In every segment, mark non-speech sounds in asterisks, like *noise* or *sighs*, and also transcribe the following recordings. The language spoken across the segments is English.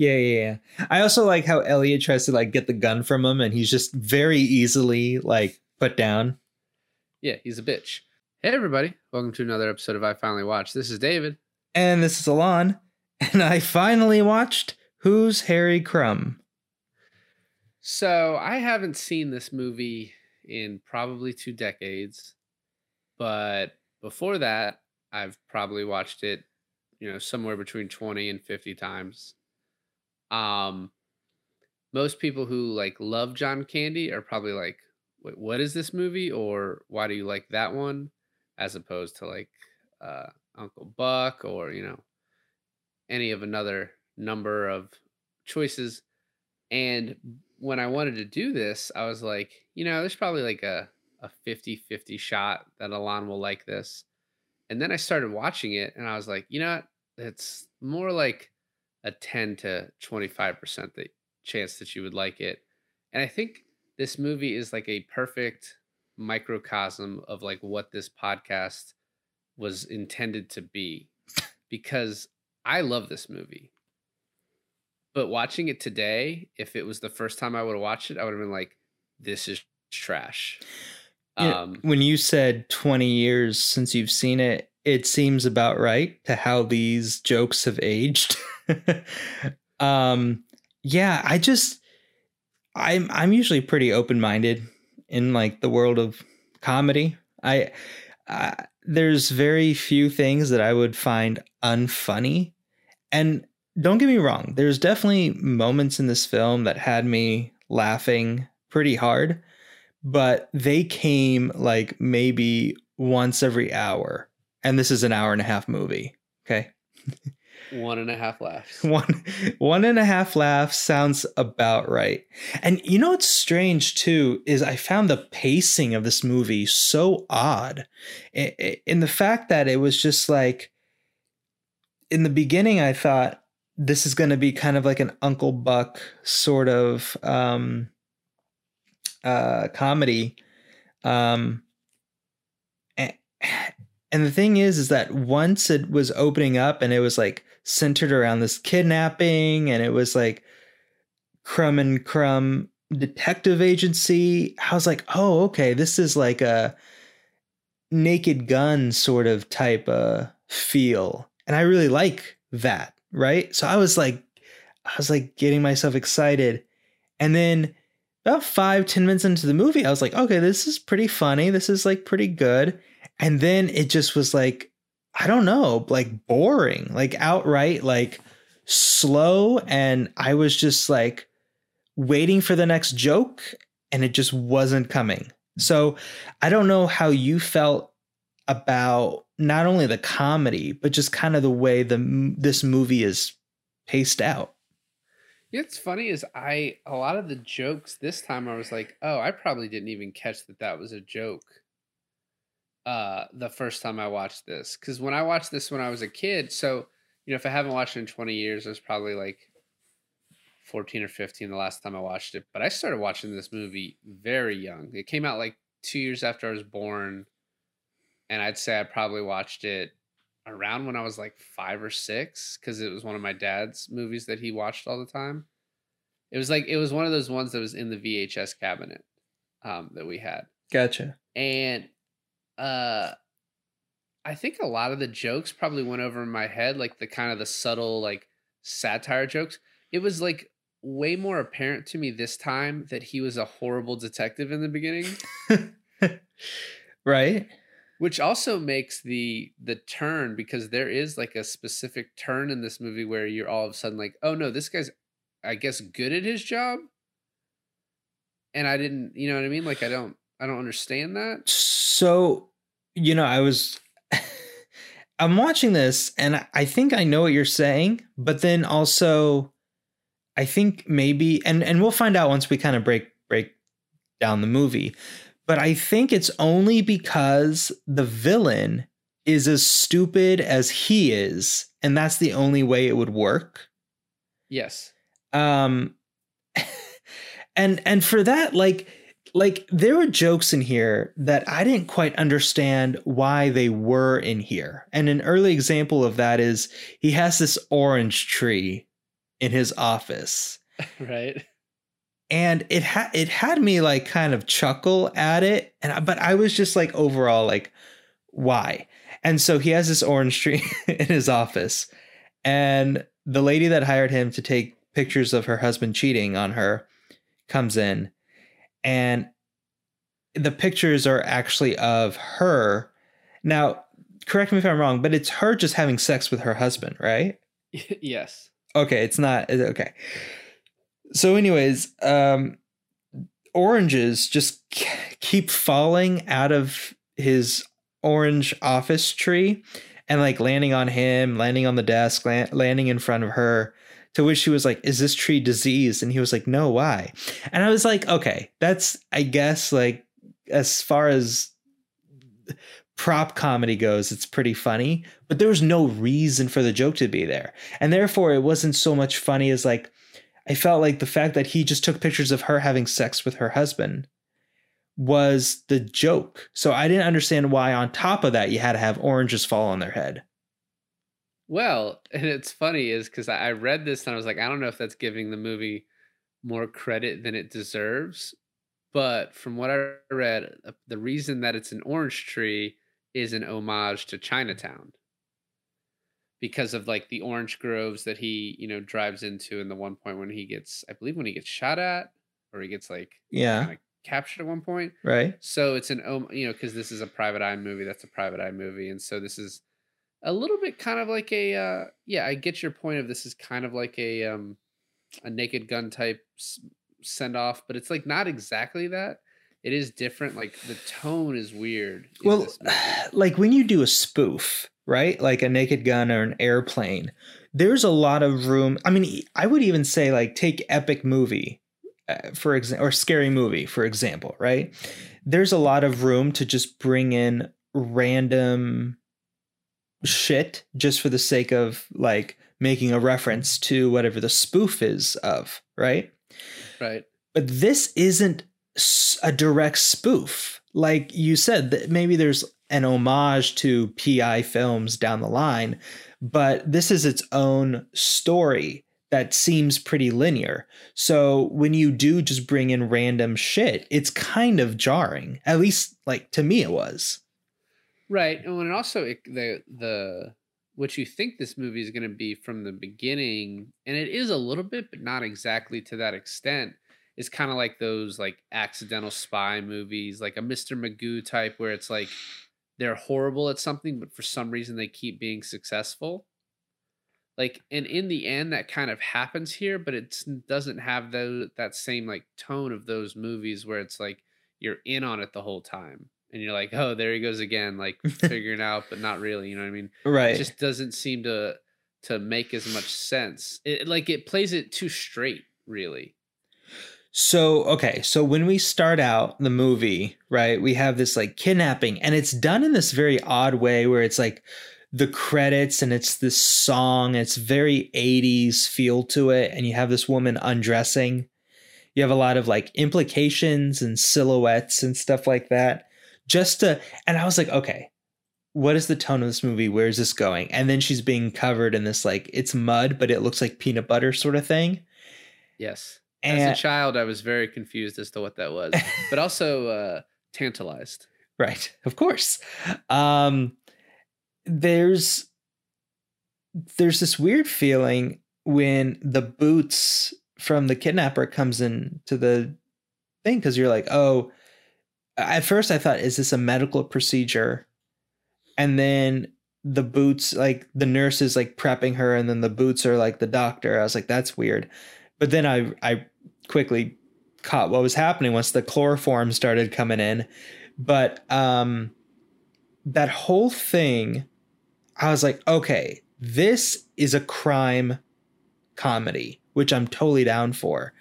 Yeah, yeah, yeah. I also like how Elliot tries to like get the gun from him and he's just very easily like put down. Yeah, he's a bitch. Hey everybody, welcome to another episode of I Finally Watched. This is David. And this is Alon. *laughs* And I finally watched Who's Harry Crumb? So I haven't seen this movie in probably two decades, but before that, I've probably watched it, you know, somewhere between 20 and 50 times. Um most people who like love John Candy are probably like, Wait, what is this movie? Or why do you like that one? As opposed to like uh Uncle Buck or, you know, any of another number of choices. And when I wanted to do this, I was like, you know, there's probably like a, a 50 50 shot that Alon will like this. And then I started watching it and I was like, you know? It's more like a 10 to 25% that chance that you would like it. And I think this movie is like a perfect microcosm of like what this podcast was intended to be because I love this movie. But watching it today, if it was the first time I would have watched it, I would have been like, this is trash. Um, when you said 20 years since you've seen it, it seems about right to how these jokes have aged. *laughs* *laughs* um, yeah, I just I'm I'm usually pretty open-minded in like the world of comedy. I, I there's very few things that I would find unfunny. And don't get me wrong, there's definitely moments in this film that had me laughing pretty hard, but they came like maybe once every hour. And this is an hour and a half movie. Okay. *laughs* one and a half laughs. One one and a half laughs sounds about right. And you know what's strange too is I found the pacing of this movie so odd. In the fact that it was just like in the beginning I thought this is going to be kind of like an Uncle Buck sort of um uh comedy. Um and, *sighs* and the thing is is that once it was opening up and it was like centered around this kidnapping and it was like crumb and crumb detective agency. I was like oh okay this is like a naked gun sort of type of feel. And i really like that right? So i was like i was like getting myself excited. And then about five ten minutes into the movie i was like okay this is pretty funny. This is like pretty good. And then it just was like I don't know, like boring, like outright like slow and I was just like waiting for the next joke and it just wasn't coming. So, I don't know how you felt about not only the comedy but just kind of the way the this movie is paced out. It's funny is I a lot of the jokes this time I was like, "Oh, I probably didn't even catch that that was a joke." Uh the first time I watched this because when I watched this when I was a kid, so you know if I haven't watched it in 20 years, it was probably like 14 or 15 the last time I watched it. But I started watching this movie very young. It came out like two years after I was born, and I'd say I probably watched it around when I was like five or six because it was one of my dad's movies that he watched all the time. It was like it was one of those ones that was in the VHS cabinet um, that we had. Gotcha. And uh I think a lot of the jokes probably went over my head, like the kind of the subtle like satire jokes. It was like way more apparent to me this time that he was a horrible detective in the beginning. *laughs* right? Which also makes the the turn because there is like a specific turn in this movie where you're all of a sudden like, "Oh no, this guy's I guess good at his job." And I didn't, you know what I mean? Like I don't I don't understand that. So you know, I was *laughs* I'm watching this and I think I know what you're saying, but then also I think maybe and and we'll find out once we kind of break break down the movie. But I think it's only because the villain is as stupid as he is and that's the only way it would work. Yes. Um *laughs* and and for that like like there were jokes in here that I didn't quite understand why they were in here. And an early example of that is he has this orange tree in his office. *laughs* right. And it had it had me like kind of chuckle at it and I- but I was just like overall like why? And so he has this orange tree *laughs* in his office and the lady that hired him to take pictures of her husband cheating on her comes in and the pictures are actually of her. Now, correct me if I'm wrong, but it's her just having sex with her husband, right? *laughs* yes. Okay, it's not okay. So, anyways, um, oranges just keep falling out of his orange office tree and like landing on him, landing on the desk, la- landing in front of her. To which she was like, "Is this tree diseased?" And he was like, "No, why?" And I was like, "Okay, that's I guess like as far as prop comedy goes, it's pretty funny, but there was no reason for the joke to be there. And therefore, it wasn't so much funny as like, I felt like the fact that he just took pictures of her having sex with her husband was the joke. So I didn't understand why, on top of that, you had to have oranges fall on their head. Well, and it's funny is because I read this and I was like, I don't know if that's giving the movie more credit than it deserves. But from what I read, uh, the reason that it's an orange tree is an homage to Chinatown because of like the orange groves that he, you know, drives into in the one point when he gets, I believe, when he gets shot at or he gets like Yeah. captured at one point. Right. So it's an you know because this is a private eye movie. That's a private eye movie, and so this is a little bit kind of like a uh, yeah. I get your point of this is kind of like a um a Naked Gun type send off, but it's like not exactly that. It is different. Like the tone is weird. Well, *sighs* like when you do a spoof, right? Like a naked gun or an airplane, there's a lot of room. I mean, I would even say like take epic movie uh, for example or scary movie for example, right? There's a lot of room to just bring in random shit just for the sake of like making a reference to whatever the spoof is of, right? right. but this isn't a direct spoof like you said that maybe there's an homage to pi films down the line but this is its own story that seems pretty linear so when you do just bring in random shit it's kind of jarring at least like to me it was Right, and also it, the the what you think this movie is going to be from the beginning, and it is a little bit, but not exactly to that extent. Is kind of like those like accidental spy movies, like a Mr. Magoo type, where it's like they're horrible at something, but for some reason they keep being successful. Like, and in the end, that kind of happens here, but it doesn't have the that same like tone of those movies where it's like you're in on it the whole time and you're like, oh, there he goes again, like *laughs* figuring out, but not really. You know what I mean? right It just doesn't seem to to make as much sense. It like it plays it too straight, really. So, okay, so when we start out the movie, right, we have this like kidnapping, and it's done in this very odd way where it's like the credits and it's this song, it's very 80s feel to it, and you have this woman undressing. You have a lot of like implications and silhouettes and stuff like that. Just to, and I was like, okay, what is the tone of this movie? Where is this going? And then she's being covered in this like, it's mud, but it looks like peanut butter sort of thing. Yes. And As a child, I was very confused as to what that was, but *laughs* also uh, tantalized. right of course um there's there's this weird feeling when the boots from the kidnapper comes in to the thing because you're like oh at first i thought is this a medical procedure? And then the boots like the nurse is like prepping her and then the boots are like the doctor. I was like that's weird. But then i i quickly caught what was happening once the chloroform started coming in. But um that whole thing i was like okay this is a crime comedy which i'm totally down for.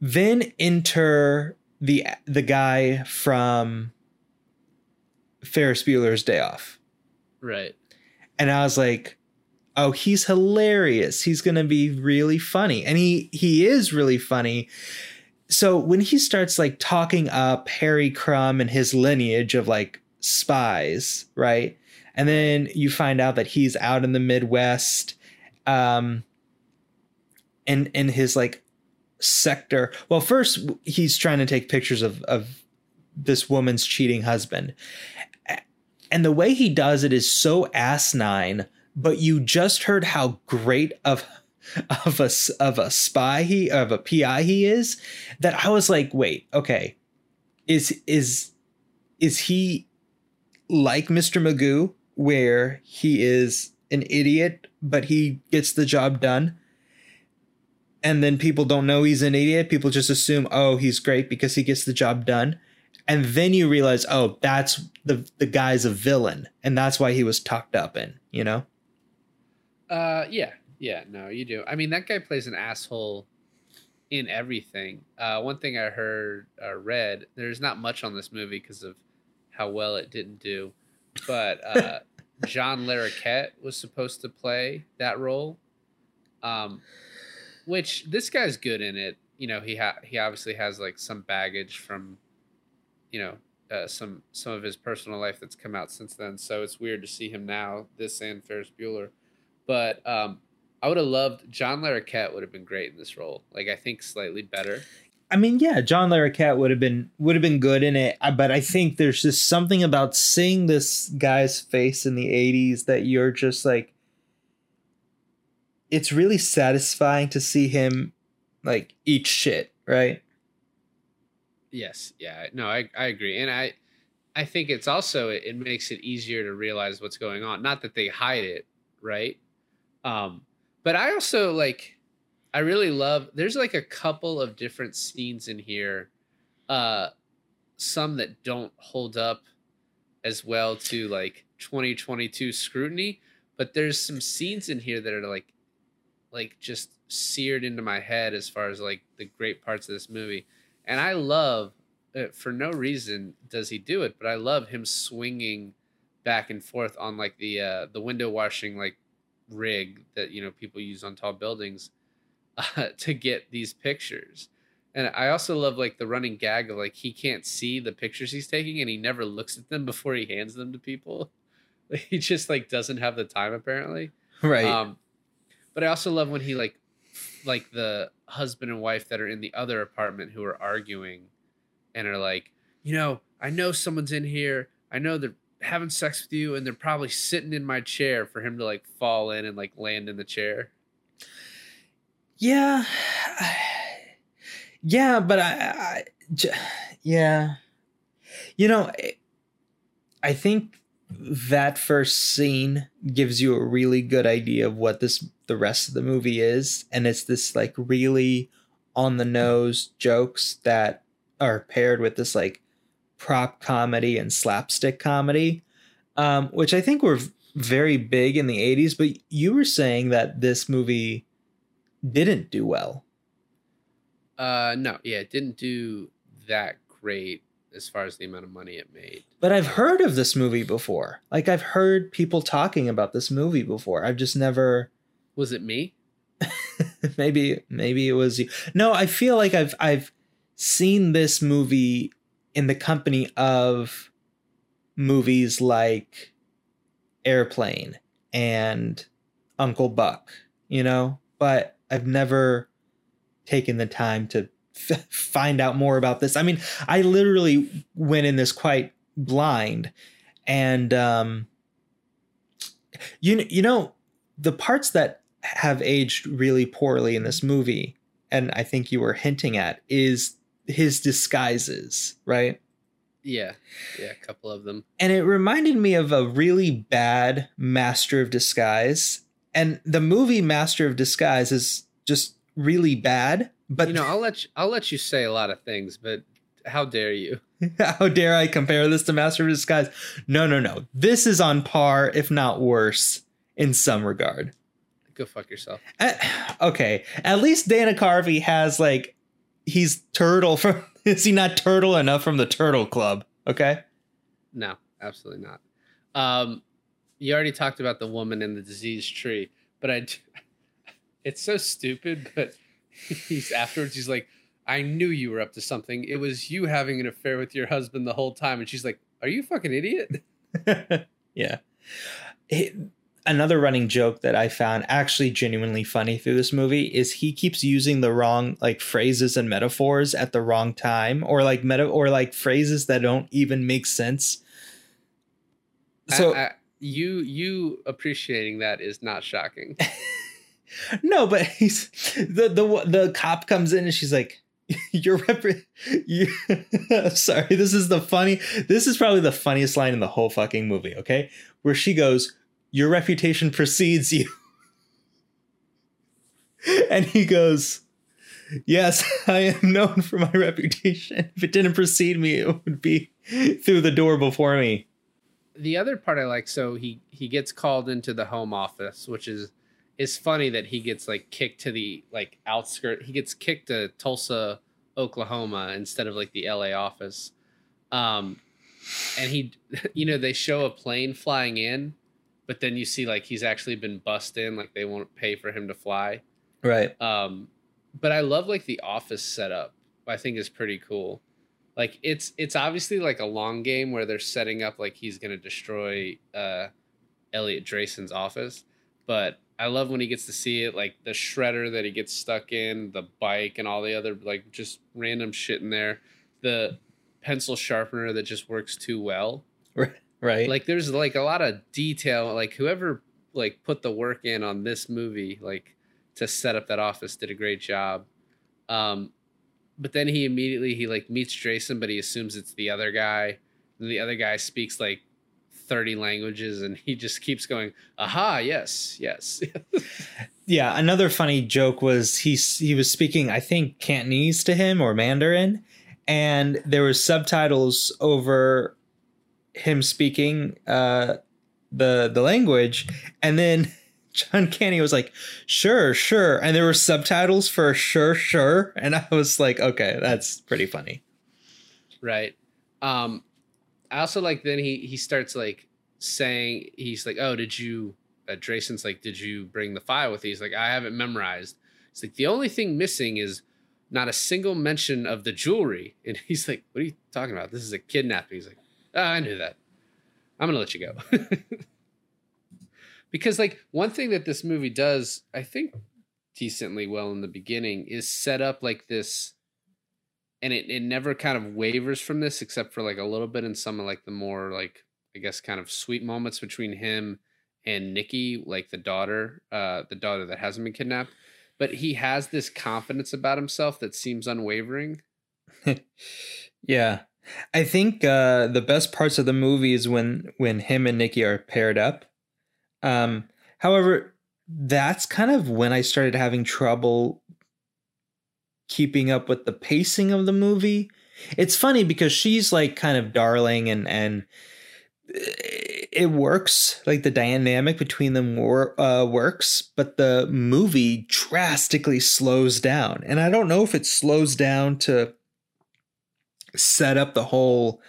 Then enter the the guy from ferris bueller's day off. Right. and i was like oh he's hilarious. He's gonna be really funny. And he he is really funny. So when he starts like talking up harry crumb and his lineage of like spies right? And then you find out that he's out in the midwest um in in his like sector. Well, first he's trying to take pictures of of this woman's cheating husband. And the way he does it is so asinine, but you just heard how great of of a of a spy he of a PI he is that I was like, wait, okay. Is is is he like Mr. Magoo where he is an idiot but he gets the job done? And then people don't know he's an idiot. People just assume, oh, he's great because he gets the job done. And then you realize, oh, that's the the guy's a villain, and that's why he was tucked up in, you know? Uh yeah. Yeah, no, you do. I mean that guy plays an asshole in everything. Uh one thing I heard uh read, there's not much on this movie because of how well it didn't do. But uh *laughs* John Larroquette was supposed to play that role. Um which this guy's good in it. You know, he ha- he obviously has like some baggage from, you know, uh, some some of his personal life that's come out since then. So it's weird to see him now, this and Ferris Bueller. But um, I would have loved John Larroquette would have been great in this role. Like I think slightly better. I mean, yeah, John Larroquette would have been would have been good in it, but I think there's just something about seeing this guy's face in the '80s that you're just like, it's really satisfying to see him like eat shit, right? Yes, yeah, no, I I agree, and I I think it's also it, makes it easier to realize what's going on. Not that they hide it, right? Um, but I also like I really love. There's like a couple of different scenes in here, uh, some that don't hold up as well to like 2022 scrutiny, but there's some scenes in here that are like like just seared into my head as far as like the great parts of this movie. And I love uh, for no reason does he do it, but I love him swinging back and forth on like the uh the window washing like rig that you know people use on tall buildings *laughs* uh, to get these pictures. And I also love like the running gag of like he can't see the pictures he's taking and he never looks at them *laughs* before he hands them to people. *laughs* He just like doesn't have the time apparently. Right. Um, but I also love when he like like the husband and wife that are in the other apartment who are arguing and are like, you know, I know someone's in here. I know they're having sex with you and they're probably sitting in my chair for him to like fall in and like land in the chair. Yeah. *sighs* Yeah, but I, I yeah. You know, I think that first scene gives you a really good idea of what this the rest of the movie is. And it's this like really on the nose jokes that are paired with this like prop comedy and slapstick comedy um, which i think were very big in the 80s but you were saying that this movie didn't do well. Uh no. Yeah it didn't do that great as far as the amount of money it made. But I've heard of this movie before. Like I've heard people talking about this movie before. I've just never Was it me? *laughs* maybe maybe it was you. No, I feel like I've I've seen this movie in the company of movies like Airplane and Uncle Buck, you know, but I've never taken the time to f- *laughs* find out more about this. I mean, I literally went in this quite blind, and um, you you know the parts that have aged really poorly in this movie, and I think you were hinting at is his disguises, right? Yeah, yeah, a couple of them. And it reminded me of a really bad Master of Disguise. And the movie Master of Disguise is just really bad. But you know, I'll let you, I'll let you say a lot of things, but how dare you? *laughs* how dare I compare this to Master of Disguise? No, no, no. This is on par, if not worse, in some regard. Go fuck yourself. Uh, okay, at least Dana Carvey has like he's turtle from. *laughs* Is he not turtle enough from the Turtle Club? Okay. No, absolutely not. Um, you already talked about the woman in the diseased tree, but I. *laughs* It's so stupid, but he's afterwards he's like i knew you were up to something it was you having an affair with your husband the whole time and she's like are you fucking idiot *laughs* yeah it, another running joke that I found actually genuinely funny through this movie is he keeps using the wrong like phrases and metaphors at the wrong time or like meta or like phrases that don't even make sense. So I, I, you you appreciating that is not shocking. *laughs* no, but he's the the the cop comes in and she's like *laughs* you're rep- *laughs* you *laughs* sorry this is the funny this is probably the funniest line in the whole fucking movie okay? Where she goes your reputation precedes you. And he goes yes i am known for my reputation. If it didn't precede me it would be through the door before me. The other part i like so he he gets called into the home office which is is funny that he gets like kicked to the like outskirt. He gets kicked to Tulsa, Oklahoma instead of like the LA office. Um, and he, *laughs* you know, they show a plane flying in, but then you see like he's actually been bussed in, like they won't pay for him to fly. Right. Um, but I love like the office setup. I think is pretty cool. Like it's it's obviously like a long game where they're setting up like he's gonna destroy uh Elliot Draisen's office, but I love when he gets to see it, like the shredder that he gets stuck in, the bike, and all the other like just random shit in there. The pencil sharpener that just works too well. Right. Like there's like a lot of detail. Like whoever like put the work in on this movie, like to set up that office, did a great job. Um, but then he immediately he like meets Jason, but he assumes it's the other guy. And the other guy speaks like 30 languages and he just keeps going aha yes yes *laughs* yeah another funny joke was he he was speaking i think cantonese to him or mandarin and there were subtitles over him speaking uh the the language and then *laughs* John Candy was like, sure, sure. And there were subtitles for sure, sure. And I was like, okay, that's pretty funny. Right. Um, I also like then he he starts like saying he's like, oh, did you? Uh, Draisen's like, did you bring the file with you? He's like, I haven't memorized. It's like the only thing missing is not a single mention of the jewelry. *laughs* And he's like, what are you talking about? This is a kidnapping. He's like, oh, I knew that. I'm gonna let you go. *laughs* because like one thing that this movie does, I think decently well in the beginning is set up like this and it, it never kind of wavers from this except for like a little bit in some of like the more like i guess kind of sweet moments between him and nikki like the daughter uh the daughter that hasn't been kidnapped. But he has this confidence about himself that seems unwavering. *laughs* Yeah. I think uh the best parts of the movie is when when him and nikki are paired up. Um however that's kind of when i started having trouble keeping up with the pacing of the movie. It's funny because she's like kind of darling and and it works like the dynamic between them uh, works but the movie drastically slows down and i don't know if it slows down to set up the whole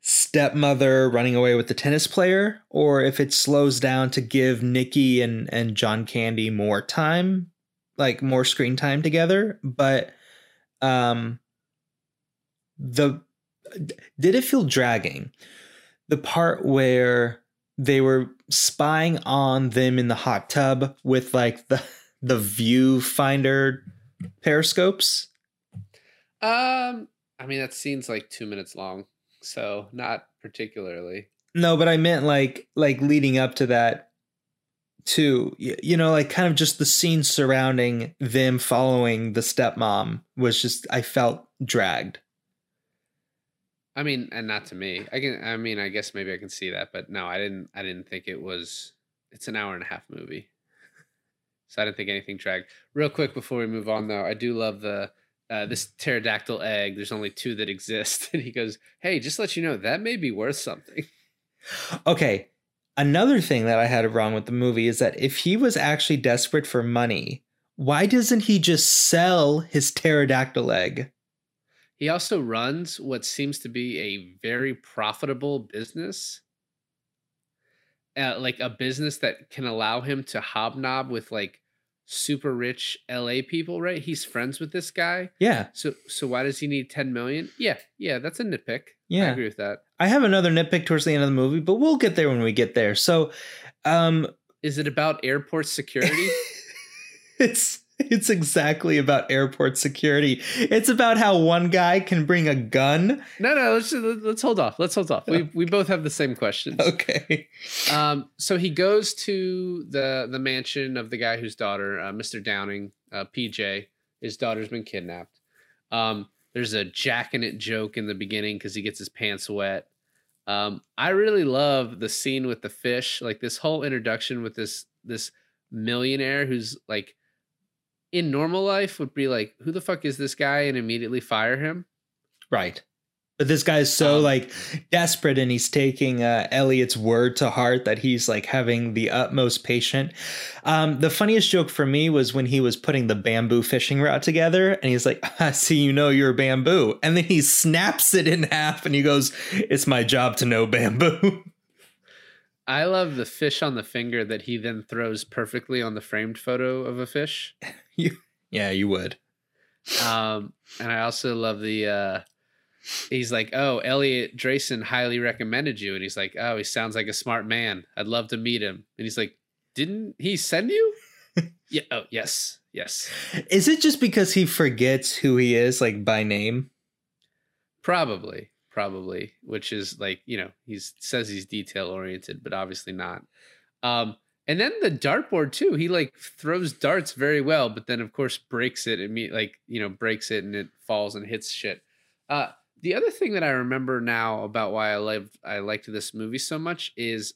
stepmother running away with the tennis player or if it slows down to give nikki and and john candy more time like more screen time together, but um the did it feel dragging? The part where they were spying on them in the hot tub with like the the viewfinder periscopes? Um I mean that scene's like 2 minutes long, so not particularly. No, but I meant like like leading up to that too. You know like kind of just the scene surrounding them following the stepmom was just i felt dragged. I mean and not to me. I can i mean i guess maybe i can see that but no i didn't i didn't think it was it's an hour and a half movie. So i didn't think anything dragged. Real quick before we move on though i do love the uh, this pterodactyl egg. There's only two that *laughs* exist. And he goes hey just let you know that may be worth something. Okay Another thing that I had wrong with the movie is that if he was actually desperate for money, why doesn't he just sell his pterodactyl egg? He also runs what seems to be a very profitable business. Uh, like a business that can allow him to hobnob with like super rich LA people, right? He's friends with this guy. Yeah. So so why does he need 10 million? Yeah. Yeah, that's a nitpick. Yeah. I agree with that. I have another nitpick towards the end of the movie, but we'll get there when we get there. So, um Is it about airport security? *laughs* it's *laughs* it's exactly about airport security. It's about how one guy can bring a gun. No, no, let's let's hold off. Let's hold off. We we both have the same questions. *laughs* Okay. Um, so he goes to the the mansion of the guy whose daughter, uh, Mr. Downing, uh, PJ, his daughter's been kidnapped. Um, there's a jacking it joke in the beginning because he gets his pants wet. Um, I really love the scene with the fish, like this whole introduction with this this millionaire who's like in normal life would be like, who the fuck is this guy, and immediately fire him. Right. But this guy's so Um, like desperate and he's taking uh, Elliot's word to heart that he's like having the utmost patient. Um, the funniest joke for me was when he was putting the bamboo fishing rod together and he's like, I see you know you're bamboo. And then he snaps it in half and he goes, It's my job to know bamboo. *laughs* I love the fish on the finger that he then throws perfectly on the framed photo of a fish. *laughs* yeah, you would. Um, and I also love the uh he's like, Oh, Elliot Draisen highly recommended you. And he's like, Oh, he sounds like a smart man. I'd love to meet him. And he's like, Didn't he send you? *laughs* yeah, oh yes, yes. Is it just because he forgets who he is, like by name? Probably, probably, which is like, you know, he says he's detail oriented, but obviously not. Um, and then the dartboard too. He like throws darts very well, but then of course breaks it and me like, you know, breaks it and it falls and hits shit. Uh the other thing that I remember now about why I loved I liked this movie so much is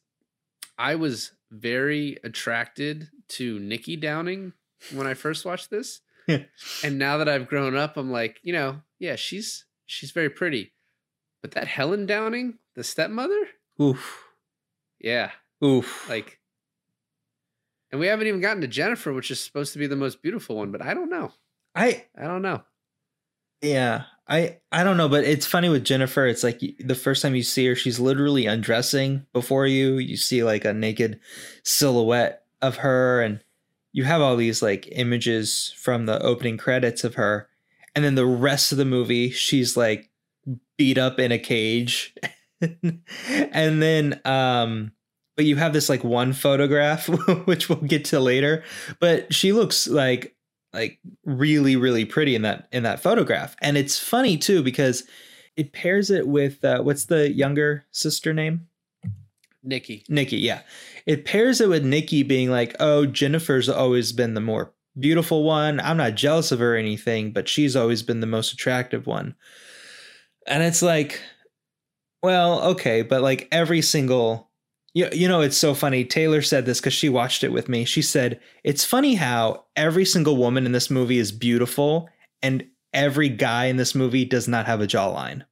I was very attracted to Nikki Downing when I first watched this. Yeah. *laughs* and now that I've grown up, I'm like, you know, yeah, she's she's very pretty. But that Helen Downing, the stepmother, Oof. yeah, Oof. like and we haven't even gotten to Jennifer, which is supposed to be the most beautiful one, but I don't know. I I don't know. Yeah, I I don't know, but it's funny with Jennifer. It's like the first time you see her, she's literally undressing before you. You see like a naked silhouette of her, and you have all these like images from the opening credits of her, and then the rest of the movie, she's like beat up in a cage, *laughs* and then um. But you have this like one photograph, *laughs* which we'll get to later. But she looks like like really really pretty in that in that photograph. And it's funny too because it pairs it with uh, what's the younger sister name? Nikki. nikki yeah. It pairs it with nikki being like oh jennifer's always been the more beautiful one. I'm not jealous of her or anything but she's always been the most attractive one. And it's like well okay but like every single you, you know it's so funny taylor said this because she watched it with me she said it's funny how every single woman in this movie is beautiful and every guy in this movie does not have a jawline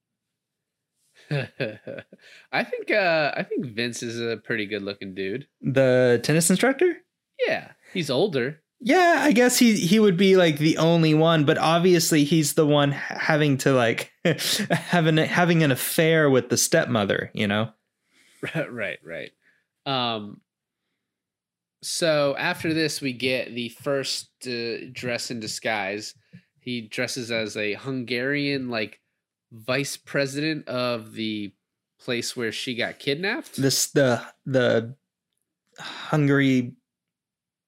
*laughs* I think uh I think Vince is a pretty good looking dude. the tennis instructor Yeah. He's older. yeah i guess he he would be like the only one but obviously he's the one having to like *laughs* having having an affair with the stepmother you know *laughs* right, right. Um so after this we get the first uh, dress in disguise. He dresses as a Hungarian like vice president of the place where she got kidnapped. this the the hungary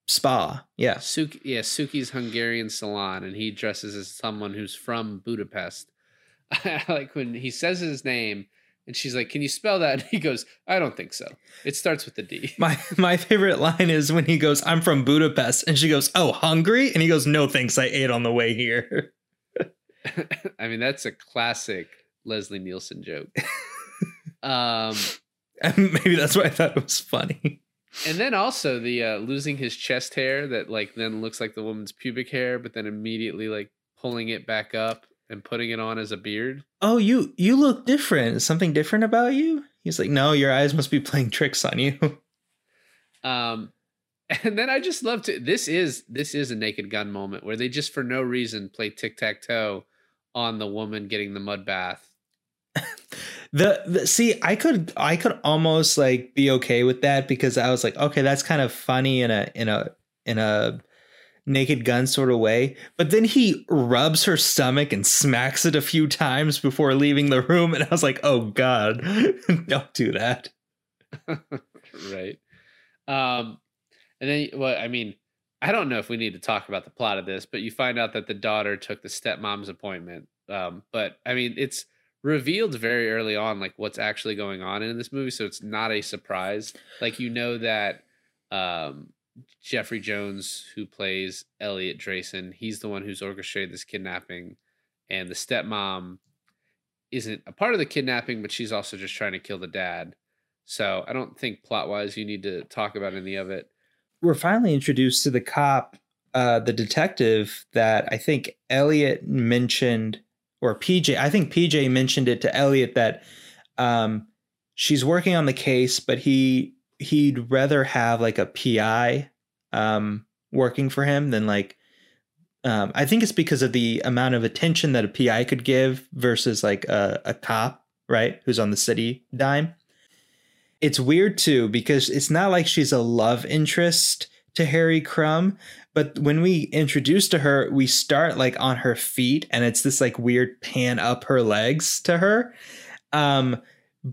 spa yeah Suki, yeah, Suki's Hungarian salon, and he dresses as someone who's from Budapest. *laughs* I like when he says his name, and she's like, "Can you spell that?" *laughs* And he goes, "I don't think so. It starts with the D." *laughs* My my favorite line is when he goes, "I'm from Budapest," and she goes, "Oh, hungry?" And he goes, "No, thanks, I ate on the way here." *laughs* I mean, that's a classic Leslie Nielsen joke. um, And maybe that's why I thought it was funny. and then also the uh, losing his chest hair that like then looks like the woman's pubic hair, but then immediately like pulling it back up and putting it on as a beard. Oh, you you look different. Is something different about you? He's like, "No, your eyes must be playing tricks on you." *laughs* Um, *laughs* and then I just love to. This is this is a Naked Gun moment where they just for no reason play tic tac toe on the woman getting the mud bath. *laughs* the, the see, I could I could almost like be okay with that because I was like, okay, that's kind of funny in a in a in a naked gun sort of way. But then he rubs her stomach and smacks it a few times before leaving the room, and I was like, oh god, *laughs* don't do that. *laughs* right. Um, And then, well, I mean, I don't know if we need to talk about the plot of this, but you find out that the daughter took the stepmom's appointment. Um, but I mean, it's revealed very early on, like what's actually going on in this movie, so it's not a surprise. Like you know that um, Jeffrey Jones, who plays Elliot Draisen, he's the one who's orchestrated this kidnapping, and the stepmom isn't a part of the kidnapping, but she's also just trying to kill the dad. So I don't think plot wise you need to talk about any of it. We're finally introduced to the cop, uh, the detective that I think Elliot mentioned, or PJ. I think PJ mentioned it to Elliot that um, she's working on the case, but he he'd rather have like a PI um, working for him than like um, I think it's because of the amount of attention that a PI could give versus like a, a cop, right? Who's on the city dime. It's weird too because it's not like she's a love interest to Harry Crumb, but when we introduce to her, we start like on her feet and it's this like weird pan up her legs to her. Um,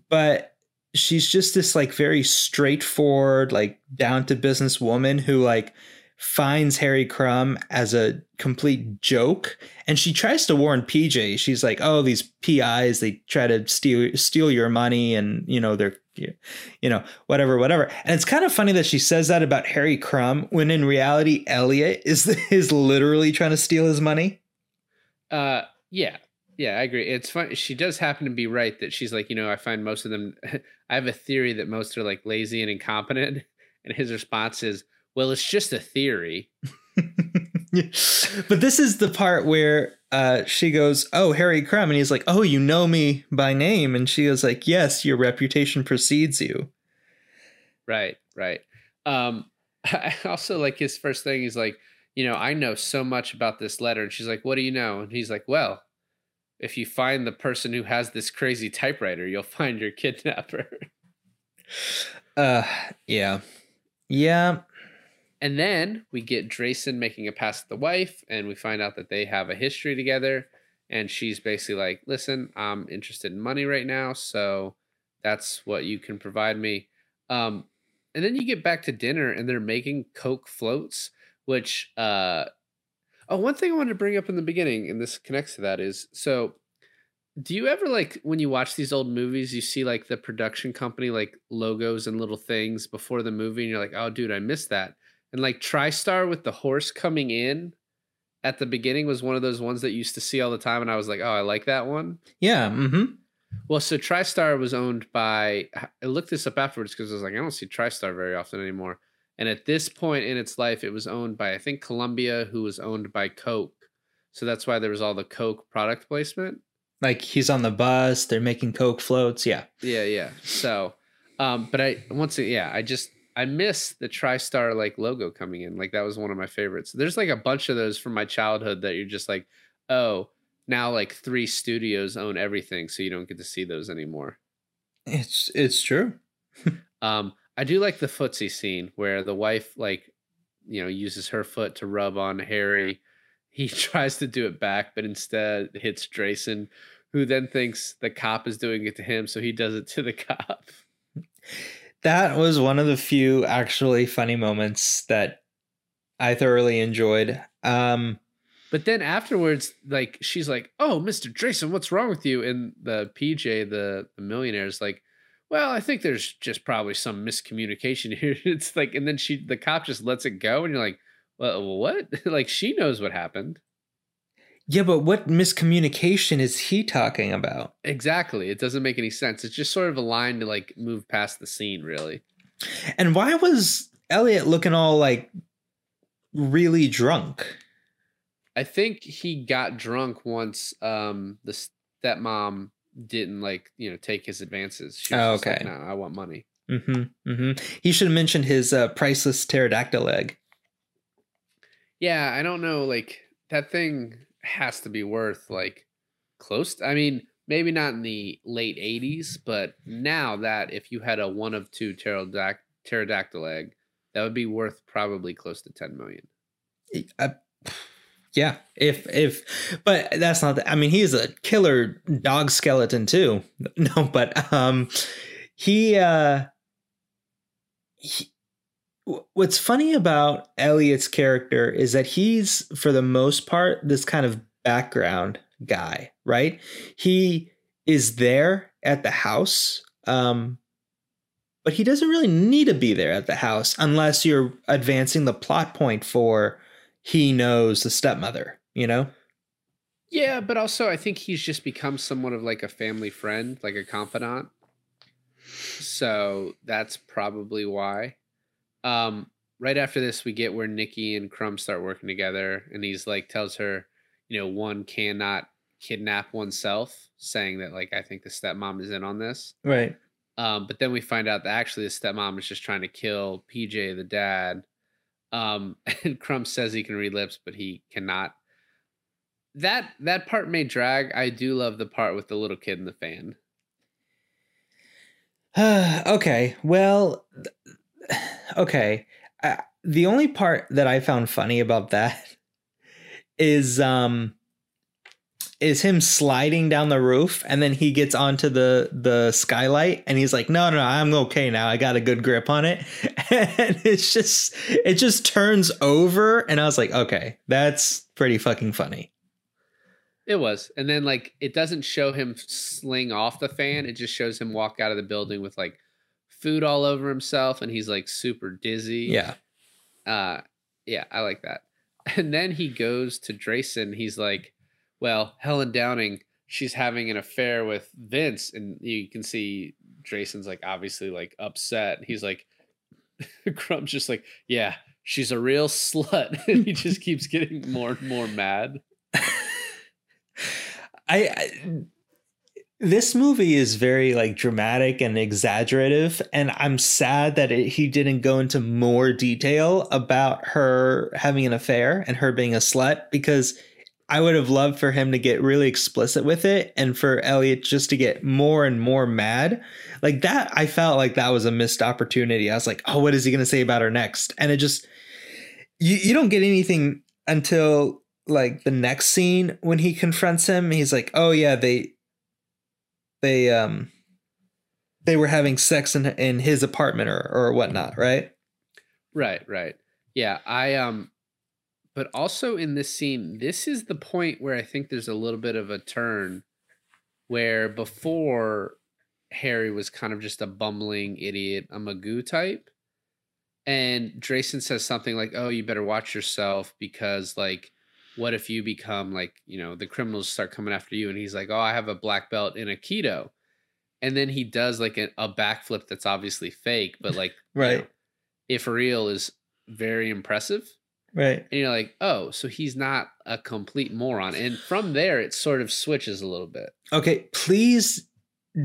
but she's just this like very straightforward, like down to business woman who like finds Harry Crumb as a complete joke and she tries to warn PJ. She's like, "Oh, these PIs, they try to steal steal your money and, you know, they're you know, whatever, whatever." And it's kind of funny that she says that about Harry Crumb when in reality Elliot is *laughs* is literally trying to steal his money. Uh yeah. Yeah, I agree. It's fun. She does happen to be right that she's like, you know, I find most of them. *laughs* I have a theory that most are like lazy and incompetent. *laughs* And his response is, well, it's just a theory. *laughs* but this is the part where uh, she goes, "Oh, Harry Crumb," and he's like, "Oh, you know me by name," and she goes like, "Yes, your reputation precedes you." Right, right. Um, I also like his first thing. He's like, "You know, I know so much about this letter," and she's like, "What do you know?" And he's like, "Well." If you find the person who has this crazy typewriter, you'll *laughs* find your kidnapper. uh, yeah, yeah. And then we get Draisen making a pass at the wife, and we find out that they have a history together. And she's basically like, listen, I'm interested in money right now. So that's what you can provide me. Um, and then you get back to dinner, and they're making Coke floats, which, uh, oh, one thing I wanted to bring up in the beginning, and this connects to that is so do you ever like when you watch these old movies you see like the production company like logos and little things before the movie and you're like oh dude i missed that and like TriStar with the horse coming in at the beginning was one of those ones that you used to see all the time, and I was like, oh, I like that one. Yeah. Mm-hmm. Well, so TriStar was owned by. I looked this up afterwards because I was like, I don't see TriStar very often anymore. And at this point in its life, it was owned by I think Columbia, who was owned by Coke. So that's why there was all the Coke product placement. Like he's on the bus, they're making Coke floats. Yeah. Yeah, yeah. So, um, but I once, yeah, I just I miss the TriStar like logo coming in. Like that was one of my favorites. There's like a bunch of those from my childhood that you're just like, oh, now like three studios own everything, so you don't get to see those anymore. It's it's true. *laughs* um, I do like the footsie scene where the wife like, you know, uses her foot to rub on Harry. He *laughs* tries to do it back, but instead hits Draisen, who then thinks the cop is doing it to him, so he does it to the *laughs* cop that was one of the few actually funny moments that I thoroughly enjoyed. Um, but then afterwards, like she's like, "Oh, Mister Draisen, what's wrong with you?" And the PJ, the, the millionaire, is like, "Well, I think there's just probably some miscommunication *laughs* here." It's like, and then she, the cop, just lets it go, and you're like, "Well, what?" *laughs* like she knows what happened. Yeah, but what miscommunication is he talking about? Exactly. It doesn't make any sense. It's just sort of a line to like move past the scene, really. And why was Elliot looking all like really drunk? I think he got drunk once um the stepmom didn't like, you know, take his advances. She oh, okay. Like, no, I want money. Mm-hmm. Mm-hmm. He should have mentioned his uh, priceless pterodactyl egg. Yeah, I don't know. Like that thing has to be worth like close. To, I mean, maybe not in the late 80s, but now that if you had a one of two pterodact- pterodactyl egg, that would be worth probably close to 10 million. Uh, yeah, if if but that's not the, I mean he's a killer dog skeleton too. *laughs* No, but um he uh he, what's funny about Elliot's character is that he's, for the most part, this kind of background guy, right? He is there at the house, um, but he doesn't really need to be there at the house unless you're advancing the plot point for he knows the stepmother, you know? Yeah, but also I think he's just become somewhat of like a family friend, like a confidant. So that's probably why. Um, right after this, we get where Nikki and Crumb start working together, and he's like tells her, you know, one cannot kidnap oneself, saying that like I think the stepmom is in on this. Right. Um, but then we find out that actually the stepmom is just trying to kill PJ, the dad. Um, *laughs* and Crumb says he can read lips, but he cannot. That that part may drag. I do love the part with the little kid in the fan. *sighs* okay. Well, okay. Uh, the only part that I found funny about that *laughs* is um is him sliding down the roof and then he gets onto the the skylight and he's like no no, no i'm okay now. I got a good grip on it. *laughs* And it's just it just turns over and i was like okay that's pretty fucking funny. It was. And then like it doesn't show him sling off the fan. It just shows him walk out of the building with like food all over himself and he's like super dizzy. Yeah. Uh yeah i like that. *laughs* And then he goes to Draisen. He's like well, Helen Downing, she's having an affair with Vince, and you can see Draisen's like obviously like upset. He's like, *laughs* Crumb's just like, yeah, she's a real slut, *laughs* and he just *laughs* keeps getting more and more mad. I, I this movie is very like dramatic and exaggerative and i'm sad that it, he didn't go into more detail about her having an affair and her being a slut because I would have loved for him to get really explicit with it and for Elliot just to get more and more mad. Like that, I felt like that was a missed opportunity. I was like, oh, what is he going to say about her next? And it just, you, you don't get anything until like the next scene when he confronts him. He's like, oh, yeah, they, they, um, they were having sex in, in his apartment or, or whatnot, right? Right, right. Yeah, I um but also in this scene, this is the point where I think there's a little bit of a turn where before Harry was kind of just a bumbling idiot, a Magoo type. And Draisen says something like, Oh, you better watch yourself because, like, what if you become like, you know, the criminals start coming after you? And he's like, Oh, I have a black belt in Aikido. And then he does like a, a backflip that's obviously fake, but like, *laughs* right. You know, if real is very impressive. Right. And you're like, oh, so he's not a complete moron. And from there, it sort of switches a little bit. Okay. Please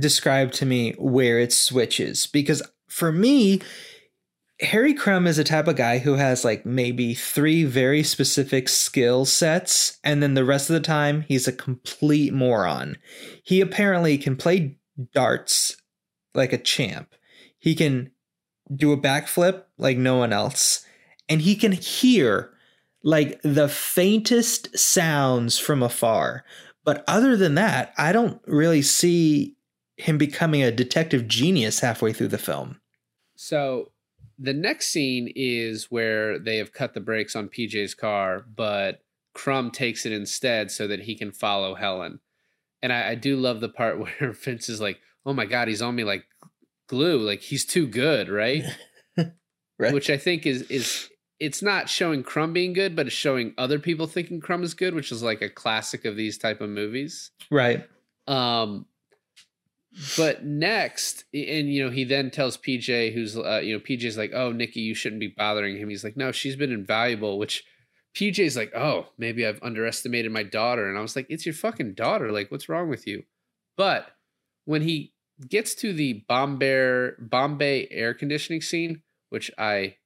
describe to me where it switches because for me, Harry Crumb is a type of guy who has like maybe three very specific skill sets, and then the rest of the time, he's a complete moron. He apparently can play darts like a champ, he can do a backflip like no one else and he can hear like the faintest sounds from afar. But other than that, I don't really see him becoming a detective genius halfway through the film. So the next scene is where they have cut the brakes on PJ's car, but Crumb takes it instead so that he can follow Helen. And I, I do love the part *laughs* where Vince is like, oh my God, he's on me like glue. Like he's too good, right? *laughs* right. Which I think is is it's not showing Crumb being good, but it's showing other people thinking Crumb is good, which is like a classic of these type of movies. Right. Um but next and you know he then tells PJ who's uh, you know PJ's like, "Oh, Nikki, you shouldn't be bothering him." He's like, "No, she's been invaluable," which PJ's like, "Oh, maybe I've underestimated my daughter." And I was like, "It's your fucking daughter. Like, what's wrong with you?" But when he gets to the Bombay Bombay air conditioning scene, which I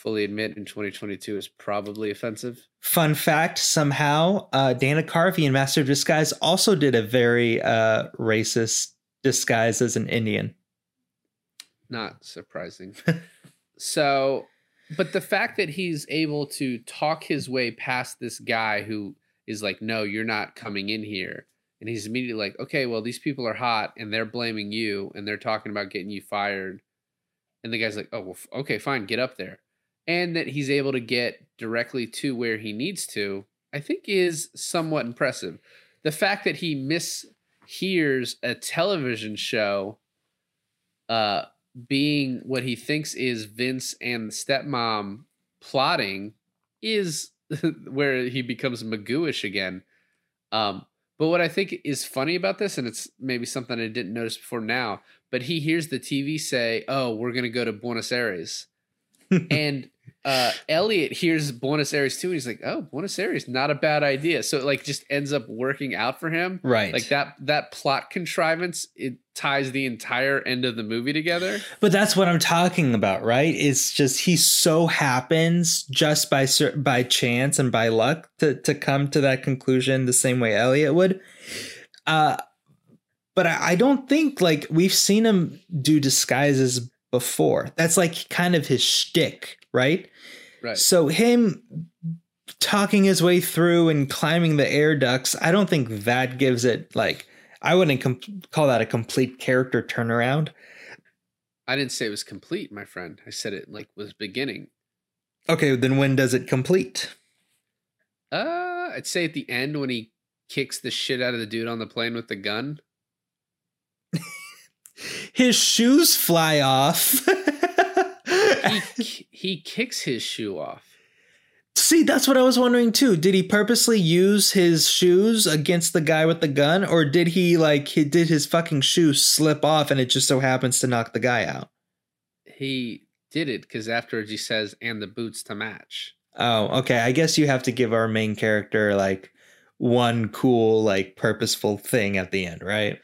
fully admit in 2022 is probably offensive. Fun fact somehow, uh, Dana Carvey in Master of Disguise also did a very uh, racist disguise as an Indian. Not surprising. *laughs* so, but the fact that he's able to talk his way past this guy who is like, no, you're not coming in here. And he's immediately like, okay, well, these people are hot and they're blaming you and they're talking about getting you fired. And the guy's like, oh, well, okay, fine, get up there and that he's able to get directly to where he needs to, I think is somewhat impressive. The fact that he mishears a television show uh being what he thinks is Vince and the stepmom plotting is *laughs* where he becomes Magooish again. Um, but what I think is funny about this, and it's maybe something I didn't notice before now, but he hears the TV say, "Oh, we're gonna go to Buenos Aires," *laughs* and uh, Elliot hears Buenos Aires too, and he's like, "Oh, Buenos Aires, not a bad idea." So it like just ends up working out for him, right? Like that that plot contrivance it ties the entire end of the movie together. But that's what I'm talking about, right? It's just he so happens just by by chance and by luck to to come to that conclusion the same way Elliot would. Uh, but I, I don't think like we've seen him do disguises before. That's like kind of his shtick, right? Right. So him talking his way through and climbing the air ducts, I don't think that gives it like I wouldn't com- call that a complete character turnaround. I didn't say it was complete, my friend. I said it like was beginning. Okay, then when does it complete? Uh, I'd say at the end when he kicks the shit out of the dude on the plane with the gun. His shoes fly off. he, he kicks his shoe off. See, that's what I was wondering too. Did he purposely use his shoes against the guy with the gun, or did he like he did his fucking shoes slip off and it just so happens to knock the guy out? He did it because afterwards he says, "and the boots to match." Oh, okay. I guess you have to give our main character like one cool, like purposeful thing at the end, right?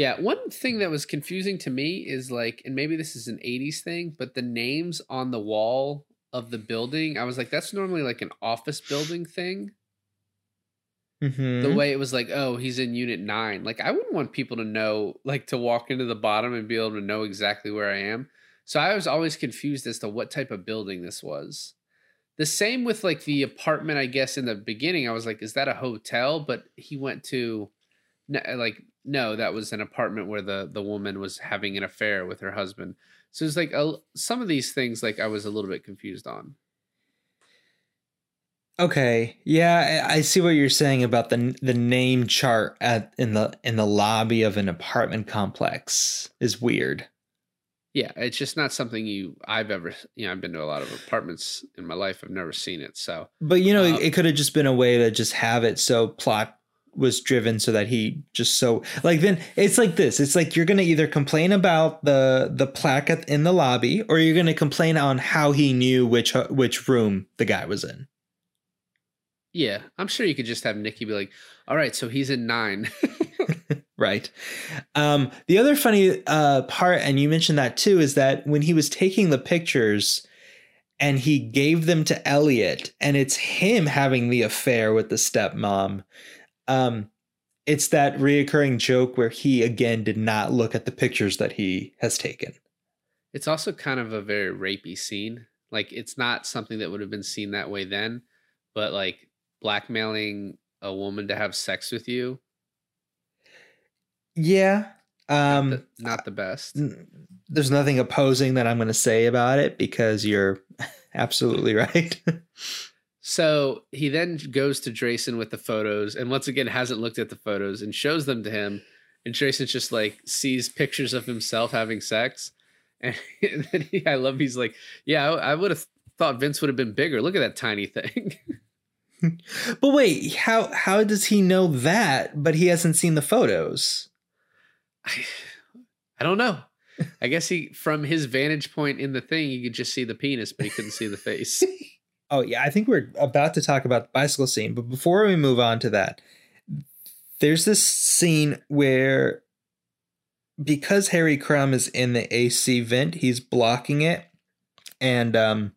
Yeah, one thing that was confusing to me is like, and maybe this is an 80s thing, but the names on the wall of the building, I was like, that's normally like an office building thing. Mm-hmm. The way it was like, oh, he's in unit nine. Like, I wouldn't want people to know, like, to walk into the bottom and be able to know exactly where I am. So I was always confused as to what type of building this was. The same with like the apartment, I guess, in the beginning. I was like, is that a hotel? But he went to, like, no, that was an apartment where the the woman was having an affair with her husband. So it's like a, some of these things, like I was a little bit confused on. Okay, yeah, I see what you're saying about the the name chart at in the in the lobby of an apartment complex is weird. Yeah, it's just not something you I've ever you know I've been to a lot of apartments in my life. I've never seen it. So, but you know, um, it could have just been a way to just have it so plot was driven so that he just so like then it's like this it's like you're gonna either complain about the the plaque in the lobby or you're gonna complain on how he knew which which room the guy was in. Yeah i'm sure you could just have nikki be like all right so he's in nine. *laughs* Right. Um the other funny uh part and you mentioned that too is that when he was taking the pictures and he gave them to Elliot, and it's him having the affair with the stepmom um, it's that reoccurring joke where he again did not look at the pictures that he has taken. It's also kind of a very rapey scene. Like it's not something that would have been seen that way then, but like blackmailing a woman to have sex with you. Yeah. Um not the, not the best. There's nothing opposing that I'm going to say about it because you're *laughs* absolutely right. *laughs* So he then goes to Draisen with the photos and once again hasn't looked at the photos and shows them to him. And Draisen's just like sees pictures of himself having sex. And, *laughs* and then he, I love he's like, Yeah, I, I would have thought Vince would have been bigger. Look at that tiny thing. *laughs* but wait, how how does he know that, but he hasn't seen the photos? I, I don't know. I guess he from his vantage point in the thing, he could just see the penis, but he couldn't see the face. *laughs* Oh yeah, I think we're about to talk about the bicycle scene, but before we move on to that, there's this scene where because Harry Crumb is in the AC vent, he's blocking it, and um,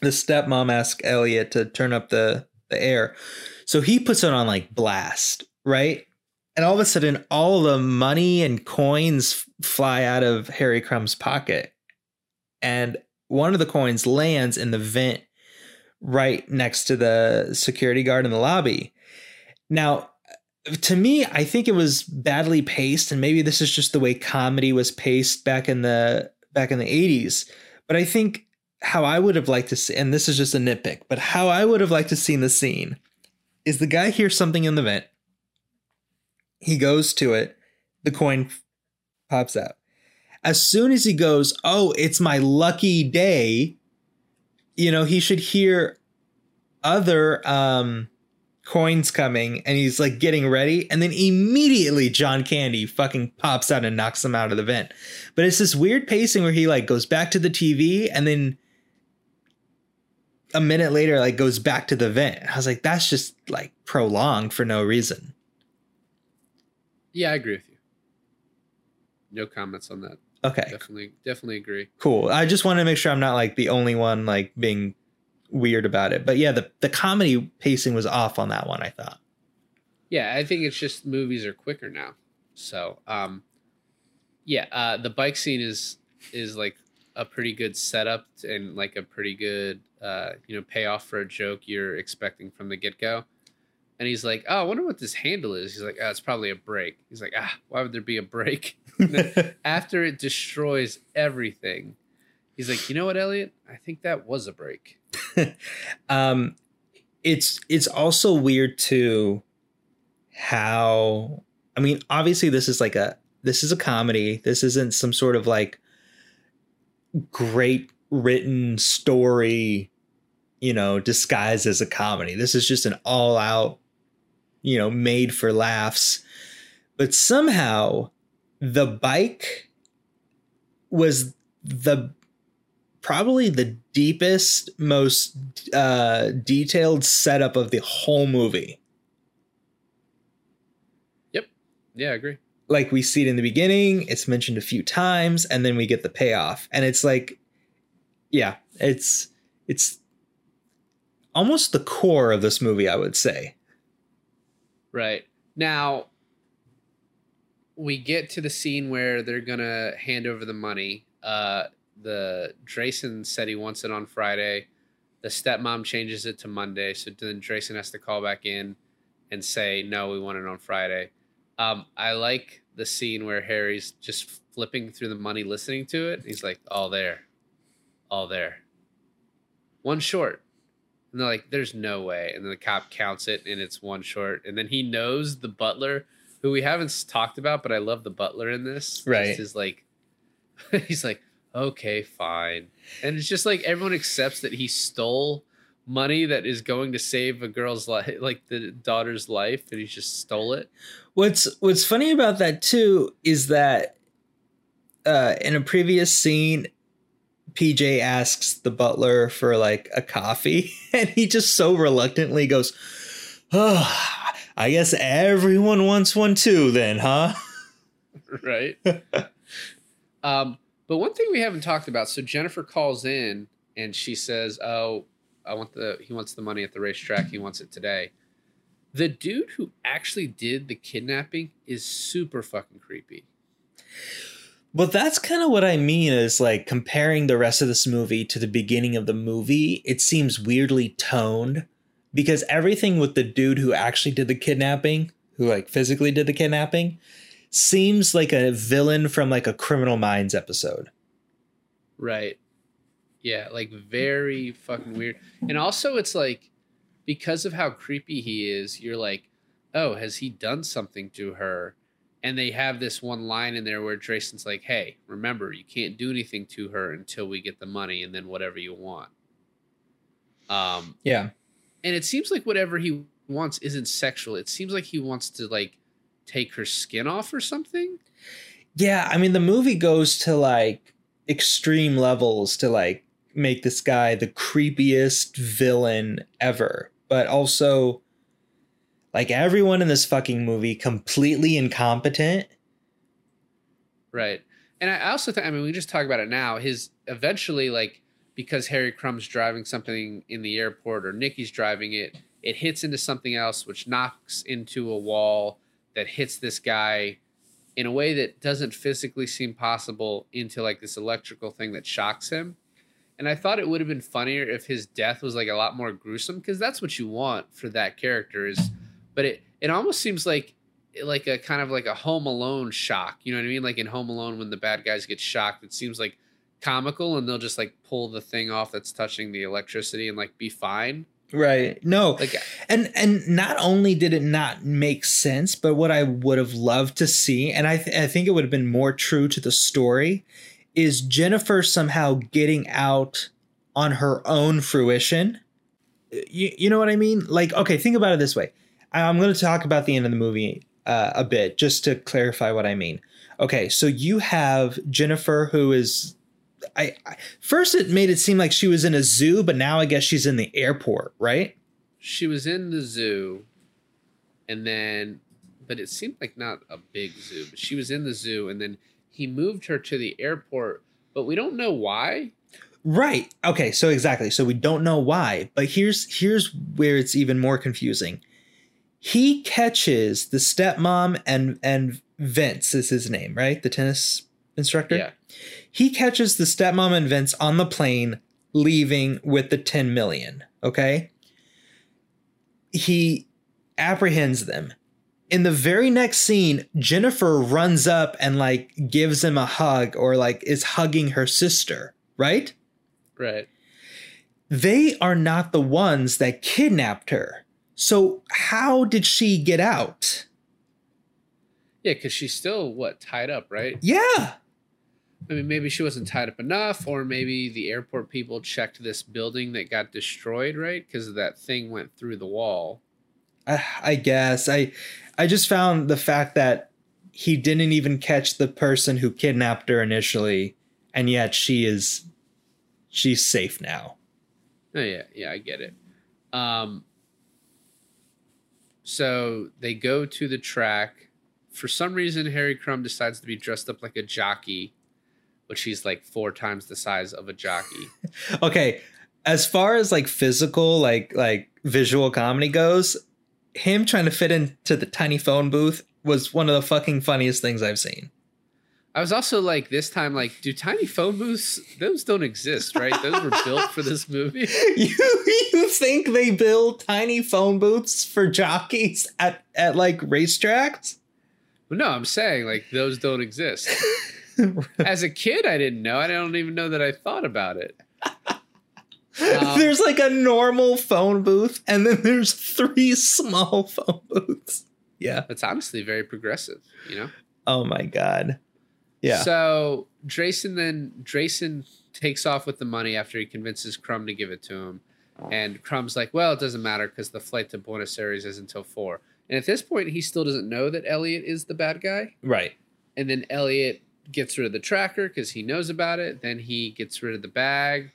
the stepmom asks Elliot to turn up the the air, so he puts it on like blast, right? And all of a sudden, all the money and coins fly out of Harry Crumb's pocket, and one of the coins lands in the vent right next to the security guard in the lobby. Now, to me, I think it was badly paced, and maybe this is just the way comedy was paced back in the back in the 80s. But I think how I would have liked to see, and this is just a nitpick, but how I would have liked to seen the scene is the guy hears something in the vent. He goes to it, the coin pops out. As soon as he goes, Oh, it's my lucky day, you know, he should hear other um coins coming and he's like getting ready and then immediately John Candy fucking pops out and knocks him out of the vent. But it's this weird pacing where he like goes back to the TV and then a minute later like goes back to the vent. I was like that's just like prolonged for no reason. Yeah, I agree with you. No comments on that. Okay. Definitely definitely agree. Cool. I just want to make sure I'm not like the only one like being weird about it. But yeah, the the comedy pacing was off on that one, I thought. Yeah, I think it's just movies are quicker now. So, um yeah, uh the bike scene is is like a pretty good setup and like a pretty good uh you know payoff for a joke you're expecting from the get-go. And he's like, "Oh, I wonder what this handle is." He's like, "Oh, it's probably a brake." He's like, "Ah, why would there be a brake?" *laughs* *laughs* after it destroys everything, he's like, "You know what, Elliot? I think that was a brake." *laughs* um, it's it's also weird too how I mean, obviously this is like a this is a comedy. This isn't some sort of like great written story, you know, disguised as a comedy. This is just an all out, you know, made for laughs. But somehow the bike was the probably the deepest, most uh, detailed setup of the whole movie. Yep. Yeah, I agree. Like we see it in the beginning, it's mentioned a few times, and then we get the payoff, and it's like, yeah, it's it's almost the core of this movie, I would say. Right now, we get to the scene where they're gonna hand over the money. Uh, the Draisen said he wants it on Friday. The stepmom changes it to Monday, so then Draisen has to call back in and say, "No, we want it on Friday." Um, I like the scene where Harry's just flipping through the money, listening to it. He's like, "All there, all there, one short." And they're like, "There's no way." And then the cop counts it, and it's one short. And then he knows the butler, who we haven't talked about, but I love the butler in this. Right, is like, *laughs* he's like okay, fine. And it's just like everyone accepts that he stole money that is going to save a girl's life, *laughs* like the daughter's life, and he just stole it. What's What's funny about that too is that uh, in a previous scene, PJ asks the butler for like a coffee, *laughs* and he just so reluctantly goes, "Oh, I guess everyone wants one too, then, huh?" *laughs* right. um, but one thing we haven't talked about, so Jennifer calls in and she says, "Oh, I want the he wants the money at the racetrack. He wants it today." The dude who actually did the kidnapping is super fucking creepy. Well, that's kind of what I mean is like comparing the rest of this movie to the beginning of the movie, it seems weirdly toned because everything with the dude who actually did the kidnapping, who like physically did the kidnapping, seems like a villain from like a Criminal Minds episode. Right. Yeah, like very fucking weird. And also it's like because of how creepy he is, you're like, "Oh, has he done something to her?" And they have this one line in there where Draisen's like, "Hey, remember, you can't do anything to her until we get the money and then whatever you want." Um Yeah. And it seems like whatever he wants isn't sexual. It seems like he wants to like take her skin off or something. Yeah, I mean the movie goes to like extreme levels to like make this guy the creepiest villain ever, but also like everyone in this fucking movie completely incompetent. Right. And I also think I mean we just talk about it now. His eventually like because Harry Crumb's driving something in the airport or Nikki's driving it, it hits into something else which knocks into a wall that hits this guy in a way that doesn't physically seem possible into like this electrical thing that shocks him. And I thought it would have been funnier if his death was like a lot more gruesome because that's what you want for that character is but it it almost seems like like a kind of like a home alone shock. You know what I mean? Like in Home Alone when the bad guys get shocked, it seems like comical and they'll just like pull the thing off that's touching the electricity and like be fine. Right. No. Like and and not only did it not make sense, but what I would have loved to see, and I th- I think it would have been more true to the story, is Jennifer somehow getting out on her own fruition. You, you know what I mean? Like, okay, think about it this way. I'm going to talk about the end of the movie uh, a bit just to clarify what I mean. Okay, so you have Jennifer who is I, I, first it made it seem like she was in a zoo, but now I guess she's in the airport, right? She was in the zoo, and then, but it seemed like not a big zoo. But she was in the zoo, and then he moved her to the airport, but we don't know why. Right. Okay. So exactly. So we don't know why, but here's here's where it's even more confusing. He catches the stepmom and and Vince is his name, right? The tennis instructor. Yeah. He catches the stepmom and Vince on the plane leaving with the 10 million, okay? He apprehends them. In the very next scene, Jennifer runs up and like gives him a hug or like is hugging her sister, right? Right. They are not the ones that kidnapped her. So how did she get out? Yeah, because she's still what tied up, right? Yeah. I mean, maybe she wasn't tied up enough, or maybe the airport people checked this building that got destroyed, right? Because that thing went through the wall. I, I guess I, I just found the fact that he didn't even catch the person who kidnapped her initially, and yet she is, she's safe now. Oh yeah, yeah, I get it. Um, so they go to the track. For some reason, Harry Crumb decides to be dressed up like a jockey but he's like four times the size of a jockey. *laughs* okay, as far as like physical, like like visual comedy goes, him trying to fit into the tiny phone booth was one of the fucking funniest things I've seen. I was also like, this time, like, do tiny phone booths? Those don't exist, right? Those were built for this movie. *laughs* You you think they build tiny phone booths for jockeys at at like racetracks? Well, no, I'm saying like those don't exist. *laughs* As a kid, I didn't know. I don't even know that I thought about it. *laughs* Um, there's like a normal phone booth, and then there's three small phone booths. Yeah, it's honestly very progressive. You know. Oh my god. Yeah. So Draisen then Draisen takes off with the money after he convinces Crumb to give it to him, and Crumb's like, "Well, it doesn't matter because the flight to Buenos Aires is until four. And at this point, he still doesn't know that Elliot is the bad guy. Right. And then Elliot gets rid of the tracker because he knows about it. Then he gets rid of the bag.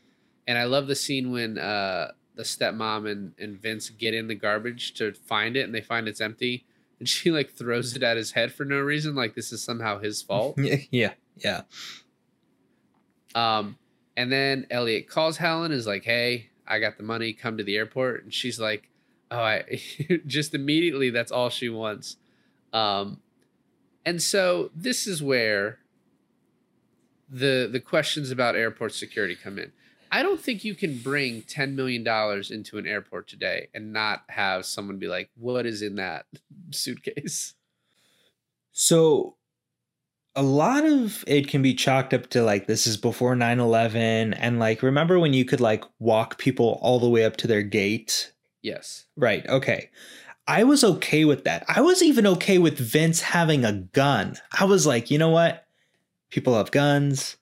And I love the scene when uh, the stepmom and, and Vince get in the garbage to find it and they find it's empty. And she like throws it at his head for no reason. Like this is somehow his fault. *laughs* yeah. Yeah. Um, and then Elliot calls Helen, is like, hey, I got the money, come to the airport. And she's like, oh, I *laughs* just immediately that's all she wants. Um, and so this is where the the questions about airport security come in. I don't think you can bring ten million dollars into an airport today and not have someone be like, "What is in that *laughs* suitcase?" So, a lot of it can be chalked up to like this is before 9-11 and like remember when you could like walk people all the way up to their gate? Yes. Right okay. I was okay with that. I was even okay with vince having a gun. I was like you know what? People have guns.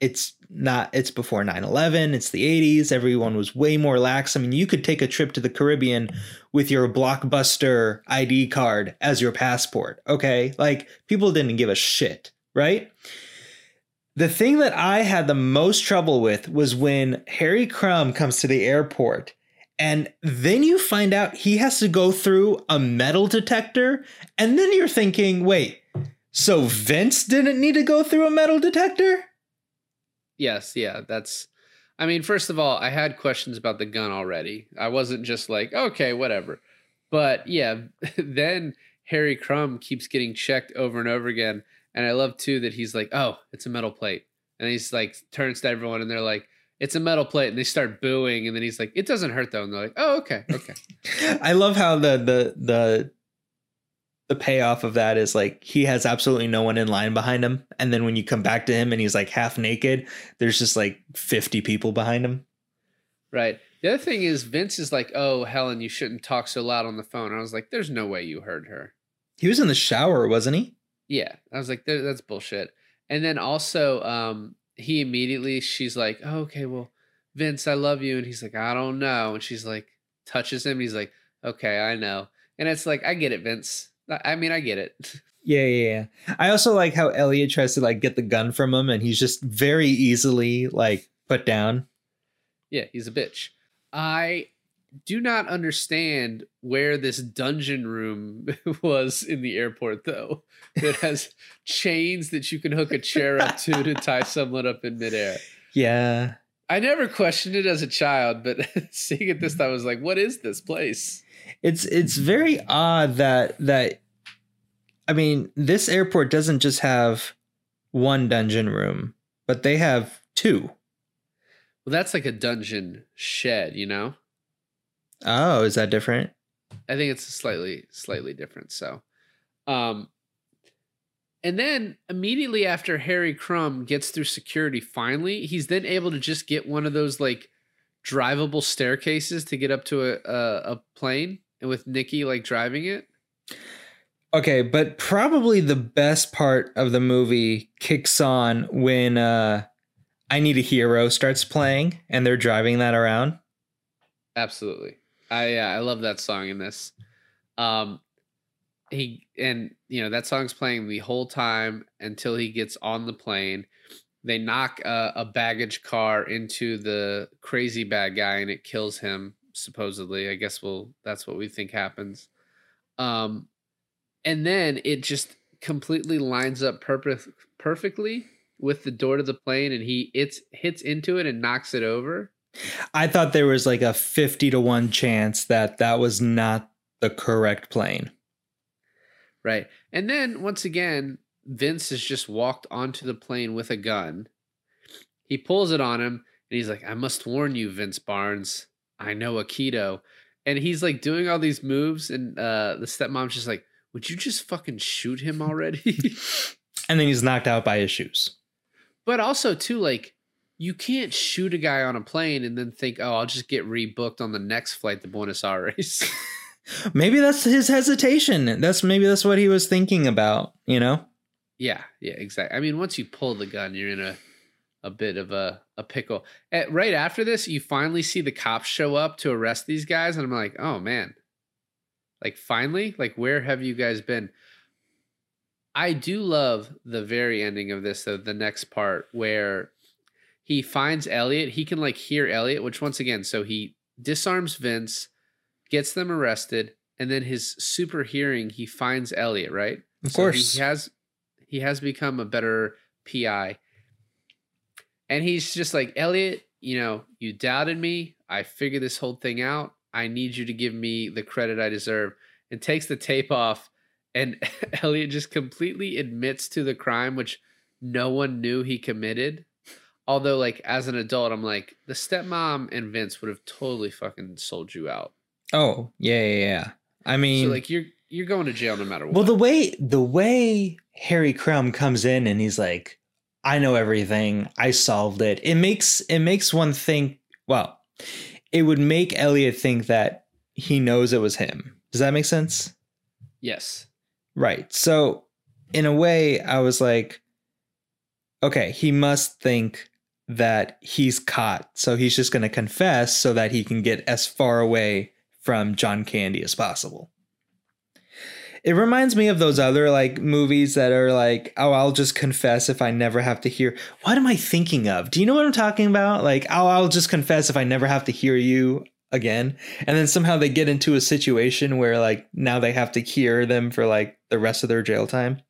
It's not, it's before 9 11. It's the 80s. Everyone was way more lax. I mean, you could take a trip to the Caribbean with your blockbuster ID card as your passport. Okay. Like people didn't give a shit, right? The thing that I had the most trouble with was when Harry Crumb comes to the airport and then you find out he has to go through a metal detector. And then you're thinking, wait, so Vince didn't need to go through a metal detector? Yes, yeah, that's I mean, first of all, I had questions about the gun already. I wasn't just like, okay, whatever. But yeah, *laughs* then Harry Crumb keeps getting checked over and over again. And I love too that he's like, oh, it's a metal plate. And he's like, turns to everyone and they're like, it's a metal plate. And they start booing. And then he's like, it doesn't hurt though. And they're like, oh, okay, okay. *laughs* I love how the, the, the, the payoff of that is like he has absolutely no one in line behind him, and then when you come back to him and he's like half naked, there's just like 50 people behind him. Right. The other thing is Vince is like, "Oh, Helen, you shouldn't talk so loud on the phone." I was like, "There's no way you heard her." He was in the shower, wasn't he? Yeah, I was like, "That's bullshit." And then also, um, he immediately she's like, oh, "Okay, well, Vince, I love you," and he's like, "I don't know," and she's like, touches him, he's like, "Okay, I know," and it's like, I get it, Vince. I mean, I get it. *laughs* Yeah, yeah, yeah. I also like how Elliot tries to like get the gun from him, and he's just very easily like put down. Yeah, he's a bitch. I do not understand where this dungeon room *laughs* was in the airport, though. It *laughs* has chains that you can hook a chair up to to tie someone up in midair. Yeah. I never questioned it as a child, but seeing it this time, I was like, "What is this place?" It's it's very odd that that I mean, this airport doesn't just have one dungeon room, but they have two. Well, that's like a dungeon shed, you know? Oh, is that different? I think it's slightly slightly different. So, um and then immediately after Harry Crumb gets through security finally, he's then able to just get one of those like drivable staircases to get up to a a, a plane and with Nikki like driving it. Okay, but probably the best part of the movie kicks on when uh I Need a Hero starts playing and they're driving that around. Absolutely. I uh, I love that song in this. Um he and you know that song's playing the whole time until he gets on the plane. They knock a, a baggage car into the crazy bad guy and it kills him supposedly. I guess well that's what we think happens. Um and then it just completely lines up perfect perfectly with the door to the plane and he it's hits into it and knocks it over i thought there was like a 50 to 1 chance that that was not the correct plane right and then once again vince has just walked onto the plane with a gun he pulls it on him and he's like i must warn you vince barnes i know aikido and he's like doing all these moves and uh the stepmom's just like would you just fucking shoot him already? *laughs* and then he's knocked out by his shoes. But also, too, like, you can't shoot a guy on a plane and then think, oh, I'll just get rebooked on the next flight to Buenos Aires. *laughs* maybe that's his hesitation. That's maybe that's what he was thinking about, you know? Yeah, yeah, exactly. I mean, once you pull the gun, you're in a a bit of a, a pickle. At, right after this, you finally see the cops show up to arrest these guys, and I'm like, oh man, like finally, like where have you guys been? I do love the very ending of this, though, the next part where he finds Elliot. He can like hear Elliot, which once again, so he disarms Vince, gets them arrested, and then his super hearing, he finds Elliot, right? Of so course. He has he has become a better PI. And he's just like, Elliot, you know, you doubted me. I figured this whole thing out. I need you to give me the credit I deserve. And takes the tape off, and *laughs* Elliot just completely admits to the crime, which no one knew he committed. Although, like, as an adult, I'm like, the stepmom and Vince would have totally fucking sold you out. Oh, yeah, yeah, yeah. I mean, so, like, you're you're going to jail no matter what. Well, the way the way Harry Crumb comes in and he's like, I know everything. I solved it. It makes it makes one think, well, it would make Elliot think that he knows it was him. Does that make sense? Yes. Right. So, in a way, I was like, okay, he must think that he's caught. So he's just going to confess so that he can get as far away from John Candy as possible it reminds me of those other like movies that are like, oh, I'll just confess if I never have to hear. What am I thinking of? Do you know what I'm talking about? Like, oh, I'll just confess if I never have to hear you again. And then somehow they get into a situation where like now they have to hear them for like the rest of their jail time.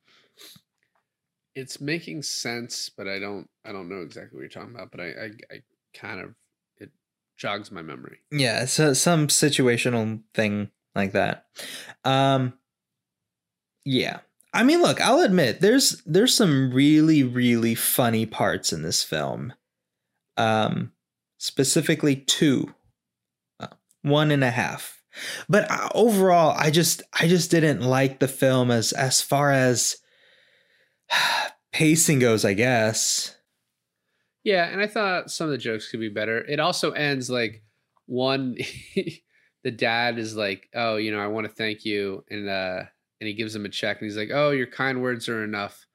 It's making sense, but I don't I don't know exactly what you're talking about, but I I, I kind of it jogs my memory. Yeah, so some situational thing like that. Um yeah. I mean, look, I'll admit there's there's some really really funny parts in this film. Um specifically two. Uh, one and a half. But uh, overall, I just I just didn't like the film as as far as *sighs* pacing goes, I guess. Yeah, and I thought some of the jokes could be better. It also ends like one *laughs* the dad is like, "Oh, you know, I want to thank you." And uh and he gives him a check and he's like, "Oh, your kind words are enough."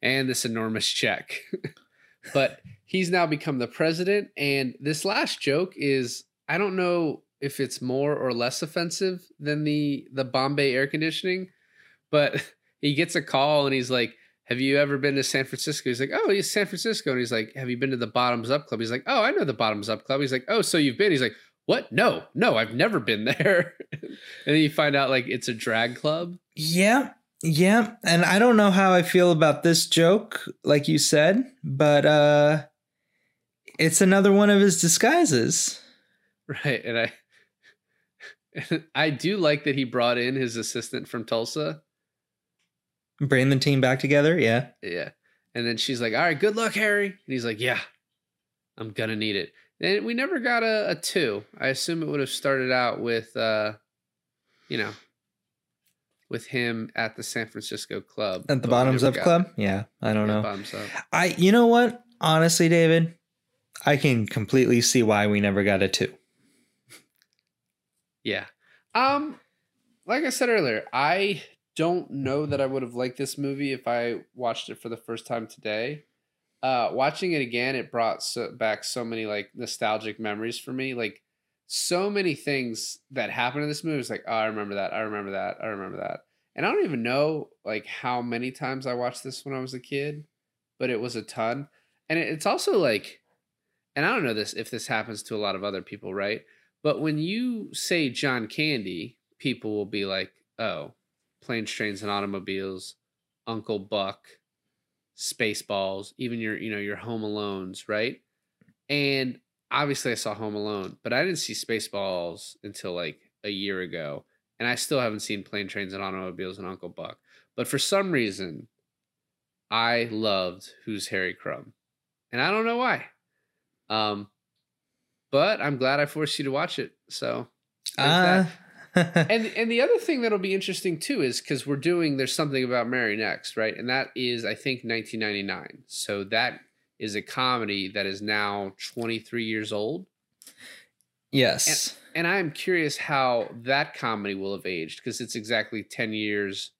And this enormous check. *laughs* but he's now become the president and this last joke is I don't know if it's more or less offensive than the the Bombay air conditioning, but *laughs* he gets a call and he's like, "Have you ever been to San Francisco?" He's like, "Oh, he's San Francisco." And he's like, "Have you been to the Bottoms Up Club?" He's like, "Oh, I know the Bottoms Up Club." He's like, "Oh, so you've been?" He's like, "What? No, no, I've never been there." *laughs* and then you find out like it's a drag club. Yeah. Yeah, and I don't know how I feel about this joke like you said, but uh it's another one of his disguises. Right, and I *laughs* I do like that he brought in his assistant from Tulsa. Bring the team back together, yeah. Yeah. And then she's like, All right, good luck, Harry. And he's like, Yeah, I'm gonna need it. And we never got a, a two. I assume it would have started out with uh, you know, with him at the San Francisco club. At the bottoms up club? It. Yeah. I don't yeah, know. Bottoms up. I you know what? Honestly, David, I can completely see why we never got a two. *laughs* Yeah. Um, like I said earlier, I don't know that I would have liked this movie if I watched it for the first time today. Uh, watching it again, it brought so, back so many like nostalgic memories for me. Like so many things that happened in this movie. It's like, oh, I remember that. I remember that. I remember that. And I don't even know like how many times I watched this when I was a kid, but it was a ton. And it's also like, and I don't know this if this happens to a lot of other people, right? But when you say John Candy, people will be like, oh, planes, trains, and automobiles, Uncle Buck, Spaceballs, even your, you know, your Home Alones, right? And obviously I saw Home Alone, but I didn't see Spaceballs until like a year ago. And I still haven't seen Plane, Trains, and Automobiles and Uncle Buck. But for some reason, I loved Who's Harry Crumb. And I don't know why. Um, but I'm glad I forced you to watch it. So, uh. *laughs* and and the other thing that'll be interesting too is because we're doing there's something about Mary next, right? And that is I think 1999. So that is a comedy that is now 23 years old. Yes. And, and I'm curious how that comedy will have aged because it's exactly 10 years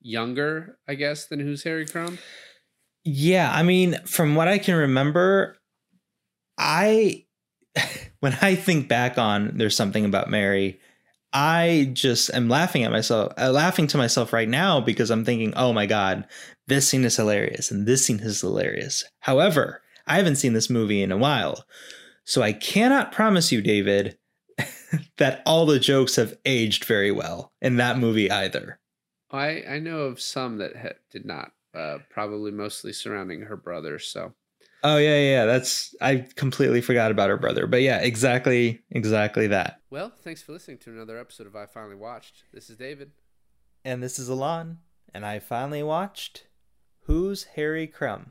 younger, I guess, than Who's Harry Crumb. Yeah, I mean, from what I can remember, I *laughs* when I think back on there's something about Mary, I just am laughing at myself, uh, laughing to myself right now because I'm thinking, oh my God, this scene is hilarious and this scene is hilarious. However, I haven't seen this movie in a while. So I cannot promise you, David, *laughs* that all the jokes have aged very well in that movie either. I, I know of some that ha- did not, uh, probably mostly surrounding her brother. So Oh yeah, yeah, that's I completely forgot about her brother. But yeah, exactly, exactly that. Well, thanks for listening to another episode of I Finally Watched. This is David. And this is Alon. And I finally watched Who's Harry Crumb?